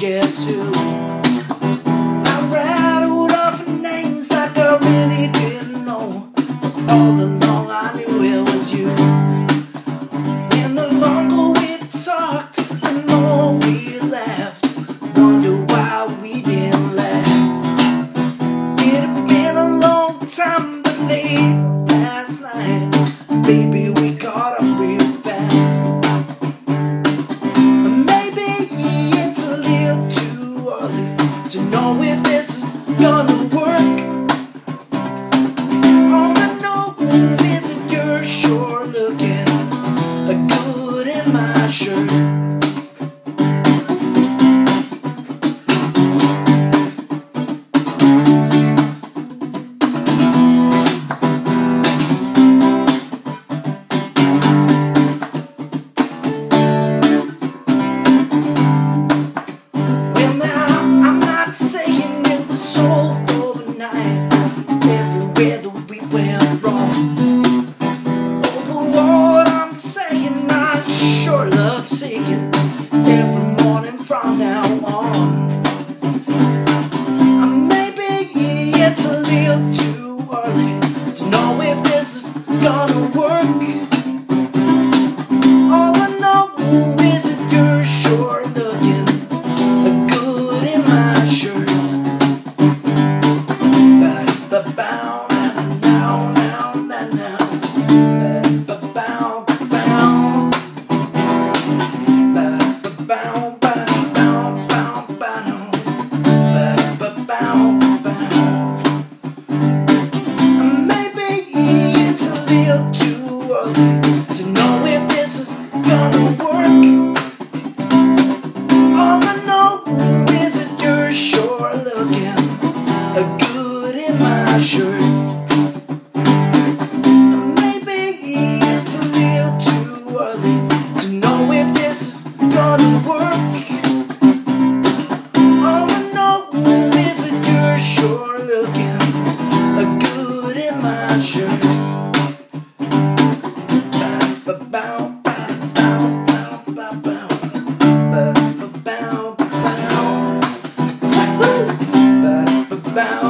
guess who? Not saying it was solved overnight. Everywhere that we went wrong. Oh, but what I'm saying, I sure love singing every morning from now on. Uh, Maybe it's a little too early to know if this is gonna work. bound.